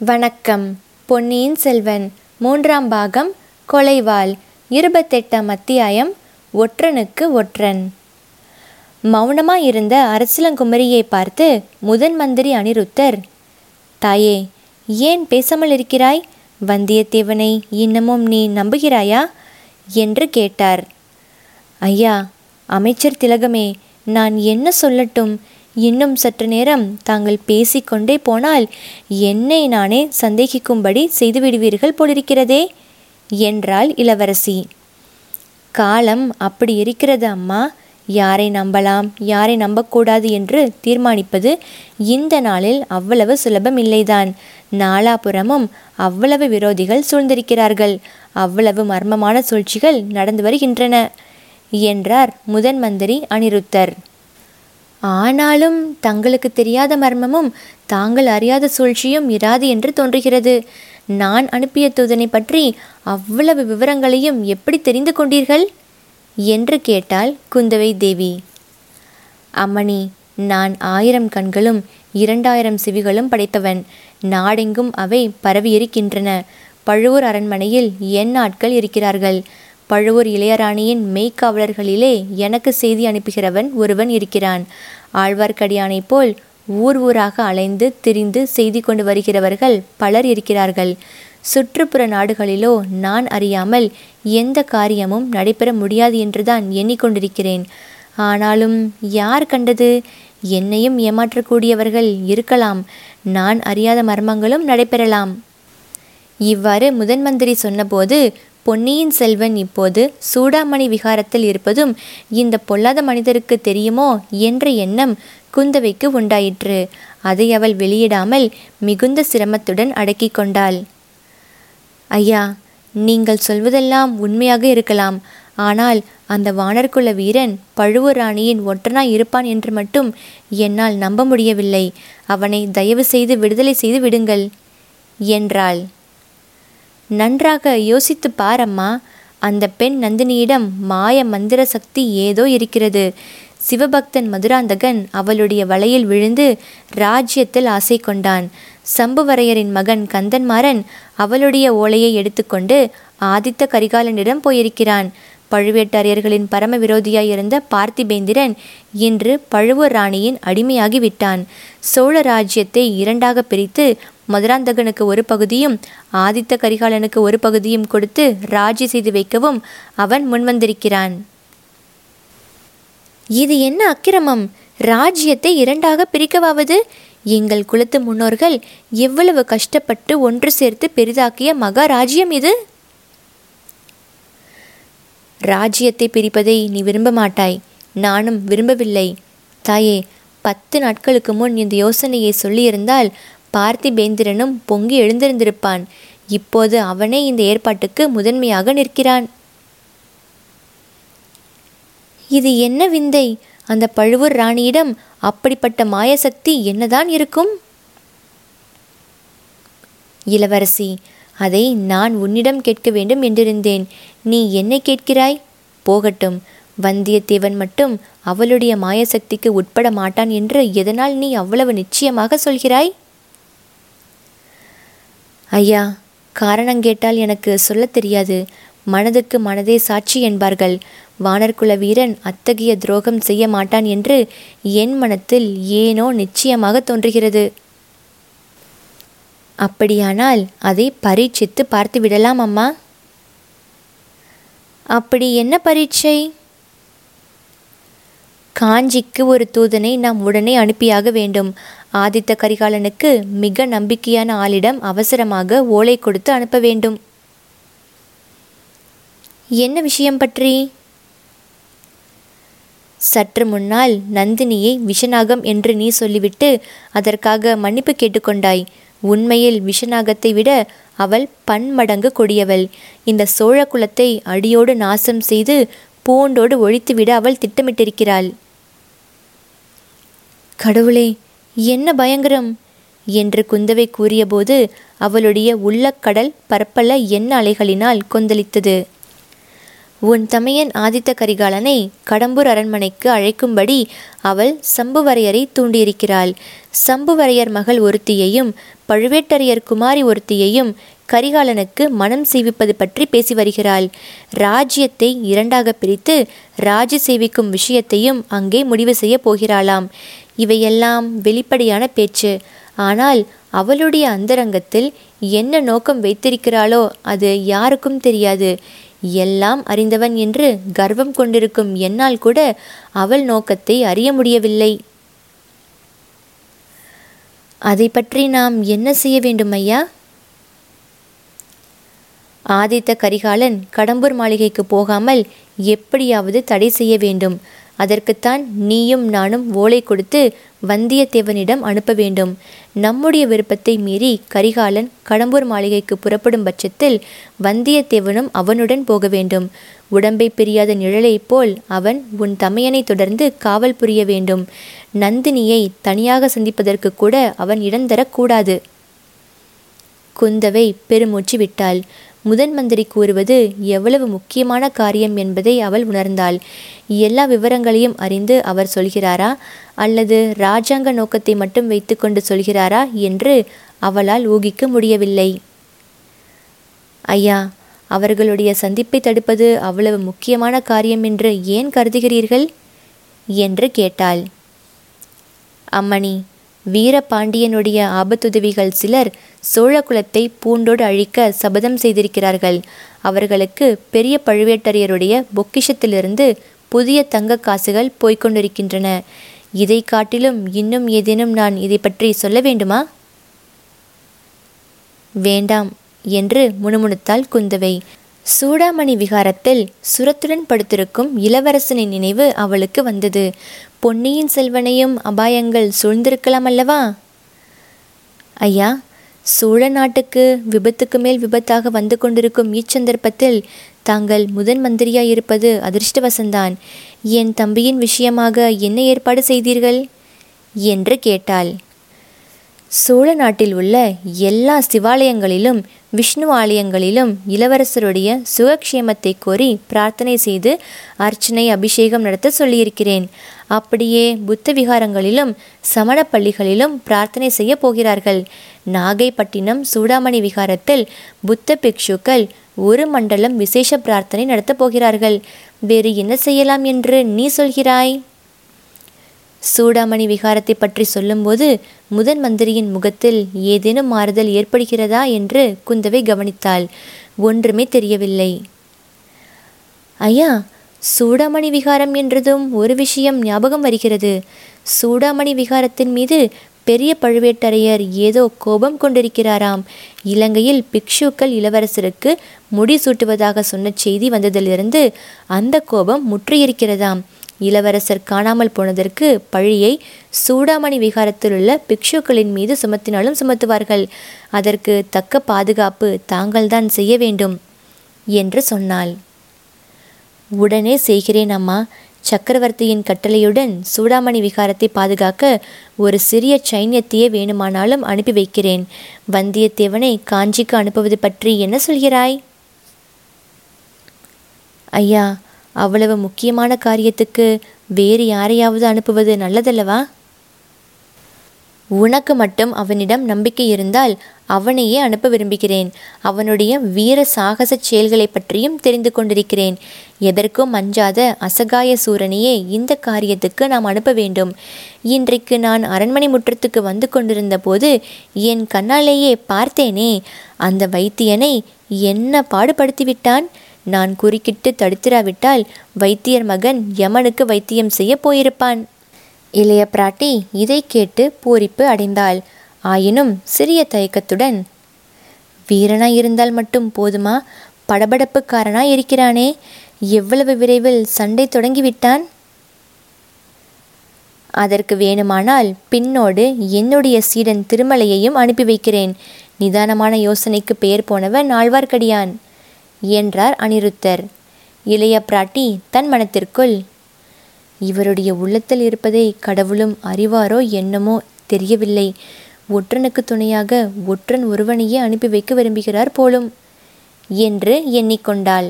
வணக்கம். பொன்னியின் செல்வன் மூன்றாம் பாகம் கொலைவாள் இருபத்தெட்டாம் அத்தியாயம் ஒற்றனுக்கு ஒற்றன். மௌனமாயிருந்த அரசலங்குமரியை பார்த்து முதன் மந்திரி அனிருத்தர் தாயே ஏன் பேசாமல் இருக்கிறாய்? வந்தியத்தேவனை இன்னமும் நீ நம்புகிறாயா? என்று கேட்டார். ஐயா அமைச்சர் திலகமே நான் என்ன சொல்லட்டும்? இன்னும் சற்று நேரம் தாங்கள் பேசிக்கொண்டே போனால் என்னை நானே சந்தேகிக்கும்படி செய்துவிடுவீர்கள் போலிருக்கிறதே என்றாள் இளவரசி. காலம் அப்படி இருக்கிறது அம்மா யாரை நம்பலாம் யாரை நம்பக்கூடாது என்று தீர்மானிப்பது இந்த நாளில் அவ்வளவு சுலபம் இல்லைதான். நாலாபுறமும் அவ்வளவு விரோதிகள் சூழ்ந்திருக்கிறார்கள் அவ்வளவு மர்மமான சூழ்ச்சிகள் நடந்து வருகின்றன என்றார் முதன் மந்திரி அனிருத்தர். ஆனாலும் தங்களுக்கு தெரியாத மர்மமும் தாங்கள் அறியாத சூழ்ச்சியும் இராது என்று தோன்றுகிறது. நான் அனுப்பிய தூதனை பற்றி அவ்வளவு விவரங்களையும் எப்படி தெரிந்து கொண்டீர்கள்? என்று கேட்டாள் குந்தவை தேவி. அம்மணி நான் ஆயிரம் கண்களும் இரண்டாயிரம் சிவிகளும் படைத்தவன். நாடெங்கும் அவை பரவியிருக்கின்றன. பழுவூர் அரண்மனையில் என் ஆட்கள் இருக்கிறார்கள். பழுவூர் இளையராணியின் மெய்க்காவலர்களிலே எனக்கு செய்தி அனுப்புகிறவன் ஒருவன் இருக்கிறான். ஆழ்வார்க்கடியானைப் போல் ஊர் ஊராக அலைந்து திரிந்து செய்தி கொண்டு வருகிறவர்கள் பலர் இருக்கிறார்கள். சுற்றுப்புற நாடுகளிலோ நான் அறியாமல் எந்த காரியமும் நடைபெற முடியாது என்றுதான் எண்ணிக்கொண்டிருக்கிறேன். ஆனாலும் யார் கண்டது? என்னையும் ஏமாற்றக்கூடியவர்கள் இருக்கலாம். நான் அறியாத மர்மங்களும் நடைபெறலாம். இவ்வாறு முதன் மந்திரி சொன்னபோது பொன்னியின் செல்வன் இப்போது சூடாமணி விகாரத்தில் இருப்பதும் இந்த பொல்லாத மனிதருக்கு தெரியுமோ என்ற எண்ணம் குந்தவைக்கு உண்டாயிற்று. அதை அவள் வெளியிடாமல் மிகுந்த சிரமத்துடன் அடக்கி கொண்டாள். ஐயா நீங்கள் சொல்வதெல்லாம் உண்மையாக இருக்கலாம். ஆனால் அந்த வானர்குல வீரன் பழுவூர் ராணியின் ஒற்றனாய் இருப்பான் என்று மட்டும் என்னால் நம்ப முடியவில்லை. அவனை தயவு செய்து விடுதலை செய்து விடுங்கள் என்றாள். நன்றாக யோசித்து பாரம்மா. அந்த பெண் நந்தினியிடம் மாய மந்திர சக்தி ஏதோ இருக்கிறது. சிவபக்தன் மதுராந்தகன் அவளுடைய வலையில் விழுந்து ராஜ்யத்தில் ஆசை கொண்டான். சம்புவரையரின் மகன் கந்தன்மாறன் அவளுடைய ஓலையை எடுத்துக்கொண்டு ஆதித்த கரிகாலனிடம் போயிருக்கிறான். பழுவேட்டரையர்களின் பரம விரோதியாயிருந்த பார்த்திபேந்திரன் இன்று பழுவூர் ராணியின் அடிமையாகி விட்டான் சோழ ராஜ்யத்தை இரண்டாக பிரித்து மதுராந்தகனுக்கு ஒரு பகுதியும் ஆதித்த கரிகாலனுக்கு ஒரு பகுதியும் கொடுத்து ராஜி செய்து வைக்கவும் அவன் முன்வந்திருக்கிறான். இது என்ன அக்கிரமம்? ராஜ்யத்தை இரண்டாக பிரிக்கவாவது? எங்கள் குலத்து முன்னோர்கள் எவ்வளவு கஷ்டப்பட்டு ஒன்று சேர்த்து பெரிதாக்கிய மகாராஜ்யம் இது? ராஜ்யத்தை பிரிப்பதை நீ விரும்ப மாட்டாய். நானும் விரும்பவில்லை. தாயே பத்து நாட்களுக்கு முன் இந்த யோசனையை சொல்லியிருந்தால் பார்த்திபேந்திரனும் பொங்கி எழுந்திருந்திருப்பான். இப்போது அவனே இந்த ஏற்பாட்டுக்கு முதன்மையாக நிற்கிறான். இது என்ன விந்தை? அந்த பழுவூர் ராணியிடம் அப்படிப்பட்ட மாயசக்தி என்னதான் இருக்கும்? இளவரசி அதை நான் உன்னிடம் கேட்க வேண்டும் என்றிருந்தேன். நீ என்னை கேட்கிறாய்? போகட்டும். வந்தியத்தேவன் மட்டும் அவளுடைய மாயசக்திக்கு உட்பட மாட்டான் என்று எதனால் நீ அவ்வளவு நிச்சயமாக சொல்கிறாய்? ஐயா காரணம் கேட்டால் எனக்கு சொல்லத் தெரியாது. மனதுக்கு மனதே சாட்சி என்பார்கள். வானர்குல வீரன் அத்தகைய துரோகம் செய்ய மாட்டான் என்று என் மனத்தில் ஏனோ நிச்சயமாக தோன்றுகிறது. அப்படியானால் அதை பரீட்சித்து பார்த்து விடலாம் அம்மா. அப்படி என்ன பரீட்சை? காஞ்சிக்கு ஒரு தூதனை நாம் உடனே அனுப்பியாக வேண்டும். ஆதித்த கரிகாலனுக்கு மிக நம்பிக்கையான ஆளிடம் அவசரமாக ஓலை கொடுத்து அனுப்ப வேண்டும். என்ன விஷயம் பற்றி? சற்று முன்னால் நந்தினியை விஷநாகம் என்று நீ சொல்லிவிட்டு அதற்காக மன்னிப்பு கேட்டுக்கொண்டாய். உண்மையில் விஷநாகத்தை விட அவள் பன்மடங்கு கொடியவள். இந்த சோழ குலத்தை அடியோடு நாசம் செய்து பூண்டோடு ஒழித்துவிட அவள் திட்டமிட்டிருக்கிறாள். கடவுளே என்ன பயங்கரம்? என்று குந்தவை கூறியபோது அவளுடைய உள்ளக்கடல் பரப்பல எண்ண அலைகளினால் கொந்தளித்தது. உன் தமையன் ஆதித்த கரிகாலனை கடம்பூர் அரண்மனைக்கு அழைக்கும்படி அவள் சம்புவரையரை தூண்டியிருக்கிறாள். சம்புவரையர் மகள் ஒருத்தியையும் பழுவேட்டரையர் குமாரி ஒருத்தியையும் கரிகாலனுக்கு மனம் செய்விப்பது பற்றி பேசி வருகிறாள். ராஜ்யத்தை இரண்டாக பிரித்து ராஜ்ய சேவிக்கும் விஷயத்தையும் அங்கே முடிவு செய்ய போகிறாளாம். இவையெல்லாம் வெளிப்படையான பேச்சு. ஆனால் அவளுடைய அந்தரங்கத்தில் என்ன நோக்கம் வைத்திருக்கிறாளோ அது யாருக்கும் தெரியாது. எல்லாம் அறிந்தவன் என்று கர்வம் கொண்டிருக்கும் என்னால் கூட அவள் நோக்கத்தை அறிய முடியவில்லை. அதை பற்றி நாம் என்ன செய்ய வேண்டும் ஐயா? ஆதித்த கரிகாலன் கடம்பூர் மாளிகைக்கு போகாமல் எப்படியாவது தடை செய்ய வேண்டும். அதற்குத்தான் நீயும் நானும் ஓலை கொடுத்து வந்தியத்தேவனிடம் அனுப்ப வேண்டும். நம்முடைய விருப்பத்தை மீறி கரிகாலன் கடம்பூர் மாளிகைக்கு புறப்படும் பட்சத்தில் வந்தியத்தேவனும் அவனுடன் போக வேண்டும். உடம்பை பிரியாத நிழலைப் போல் அவன் உன் தமையனை தொடர்ந்து காவல் புரிய வேண்டும். நந்தினியை தனியாக சந்திப்பதற்கு கூட அவன் இடம் தரக்கூடாது. குந்தவை பெருமூச்சு விட்டாள். முதன் மந்திரி கூறுவது எவ்வளவு முக்கியமான காரியம் என்பதை அவள் உணர்ந்தாள். எல்லா விவரங்களையும் அறிந்து அவர் சொல்கிறாரா? அல்லது ராஜாங்க நோக்கத்தை மட்டும் வைத்துக்கொண்டு சொல்கிறாரா என்று அவளால் ஊகிக்க முடியவில்லை. ஐயா அவர்களுடைய சந்திப்பை தடுப்பது அவ்வளவு முக்கியமான காரியம் என்று ஏன் கருதுகிறீர்கள்? என்று கேட்டாள். அம்மணி வீரபாண்டியனுடைய ஆபத்துதவிகள் சிலர் சோழகுலத்தை பூண்டோடு அழிக்க சபதம் செய்திருக்கிறார்கள். அவர்களுக்கு பெரிய பழுவேட்டரையருடைய பொக்கிஷத்திலிருந்து புதிய தங்க காசுகள் போய்கொண்டிருக்கின்றன இதை காட்டிலும் இன்னும் ஏதேனும் நான் இதை பற்றி சொல்ல வேண்டுமா? வேண்டாம் என்று முணுமுணுத்தாள் குந்தவை. சூடாமணி விகாரத்தில் சுரத்துடன் படுத்திருக்கும் இளவரசனின் நினைவு அவளுக்கு வந்தது. பொன்னியின் செல்வனையும் அபாயங்கள் சூழ்ந்திருக்கலாம் அல்லவா? ஐயா சோழ நாட்டுக்கு விபத்துக்கு மேல் விபத்தாக வந்து கொண்டிருக்கும் இச்சந்தர்ப்பத்தில் தாங்கள் முதன் மந்திரியாயிருப்பது அதிர்ஷ்டவசந்தான். என் தம்பியின் விஷயமாக என்ன ஏற்பாடு செய்தீர்கள்? என்று கேட்டாள். சோழ நாட்டில் உள்ள எல்லா சிவாலயங்களிலும் விஷ்ணு ஆலயங்களிலும் இளவரசருடைய சுகக்ஷேமத்தை கோரி பிரார்த்தனை செய்து அர்ச்சனை அபிஷேகம் நடத்த சொல்லியிருக்கிறேன். அப்படியே புத்த விகாரங்களிலும் சமண பள்ளிகளிலும் பிரார்த்தனை செய்ய போகிறார்கள். நாகைப்பட்டினம் சூடாமணி விகாரத்தில் புத்த பிக்ஷுக்கள் ஒரு மண்டலம் விசேஷ பிரார்த்தனை நடத்தப் போகிறார்கள். வேறு என்ன செய்யலாம் என்று நீ சொல்கிறாய்? சூடாமணி விகாரத்தை பற்றி சொல்லும்போது முதன் மந்திரியின் முகத்தில் ஏதேனும் மாறுதல் ஏற்படுகிறதா? என்று குந்தவை கவனித்தாள். ஒன்றுமே தெரியவில்லை. ஐயா சூடாமணி விகாரம் என்றதும் ஒரு விஷயம் ஞாபகம் வருகிறது. சூடாமணி விகாரத்தின் மீது பெரிய பழுவேட்டரையர் ஏதோ கோபம் கொண்டிருக்கிறாராம். இலங்கையில் பிக்ஷுக்கள் இளவரசருக்கு முடி சூட்டுவதாக சொன்ன செய்தி வந்ததிலிருந்து அந்த கோபம் முற்றியிருக்கிறதாம். இளவரசர் காணாமல் போனதற்கு பழியை சூடாமணி விகாரத்தில் உள்ள பிக்ஷுக்களின் மீது சுமத்தினாலும் சுமத்துவார்கள். அதற்கு தக்க பாதுகாப்பு தாங்கள்தான் செய்ய வேண்டும் என்று சொன்னாள். உடனே செய்கிறேன் அம்மா. சக்கரவர்த்தியின் கட்டளையுடன் சூடாமணி விகாரத்தை பாதுகாக்க ஒரு சிறிய சைன்யத்தையே வேணுமானாலும் அனுப்பி வைக்கிறேன். வந்தியத்தேவனை காஞ்சிக்கு அனுப்புவது பற்றி என்ன சொல்கிறாய்? ஐயா அவ்வளவு முக்கியமான காரியத்துக்கு வேறு யாரையாவது அனுப்புவது நல்லதல்லவா? உனக்கு மட்டும் அவனிடம் நம்பிக்கை இருந்தால் அவனையே அனுப்ப விரும்புகிறேன். அவனுடைய வீர சாகச செயல்களை பற்றியும் தெரிந்து கொண்டிருக்கிறேன். எதற்கும் அஞ்சாத அசகாய சூரனையே இந்த காரியத்துக்கு நாம் அனுப்ப வேண்டும். இன்றைக்கு நான் அரண்மனை முற்றத்துக்கு வந்து கொண்டிருந்த போது என் கண்ணாலேயே பார்த்தேனே அந்த வைத்தியனை என்ன பாடுபடுத்திவிட்டான்? நான் குறுக்கிட்டு தடுத்திராவிட்டால் வைத்தியர் மகன் யமனுக்கு வைத்தியம் செய்ய போயிருப்பான். இளைய பிராட்டி இதை கேட்டு பூரிப்பு அடைந்தாள். ஆயினும் சிறிய தயக்கத்துடன் வீரனாய் இருந்தால் மட்டும் போதுமா? படபடப்புக்காரனாய் இருக்கிறானே. எவ்வளவு விரைவில் சண்டை தொடங்கிவிட்டான்? அதற்கு வேணுமானால் பின்னோடு என்னுடைய சீடன் திருமலையையும் அனுப்பி வைக்கிறேன். நிதானமான யோசனைக்கு பெயர் போனவன் ஆழ்வார்க்கடியான். என்றார் அனிருத்தர். இளைய பிராட்டி தன் மனத்திற்குள் இவருடைய உள்ளத்தில் இருப்பதை கடவுளும் அறிவாரோ என்னமோ தெரியவில்லை. ஒற்றனுக்கு துணையாக ஒற்றன் ஒருவனையே அனுப்பி வைக்க விரும்புகிறார் போலும் என்று எண்ணிக்கொண்டாள்.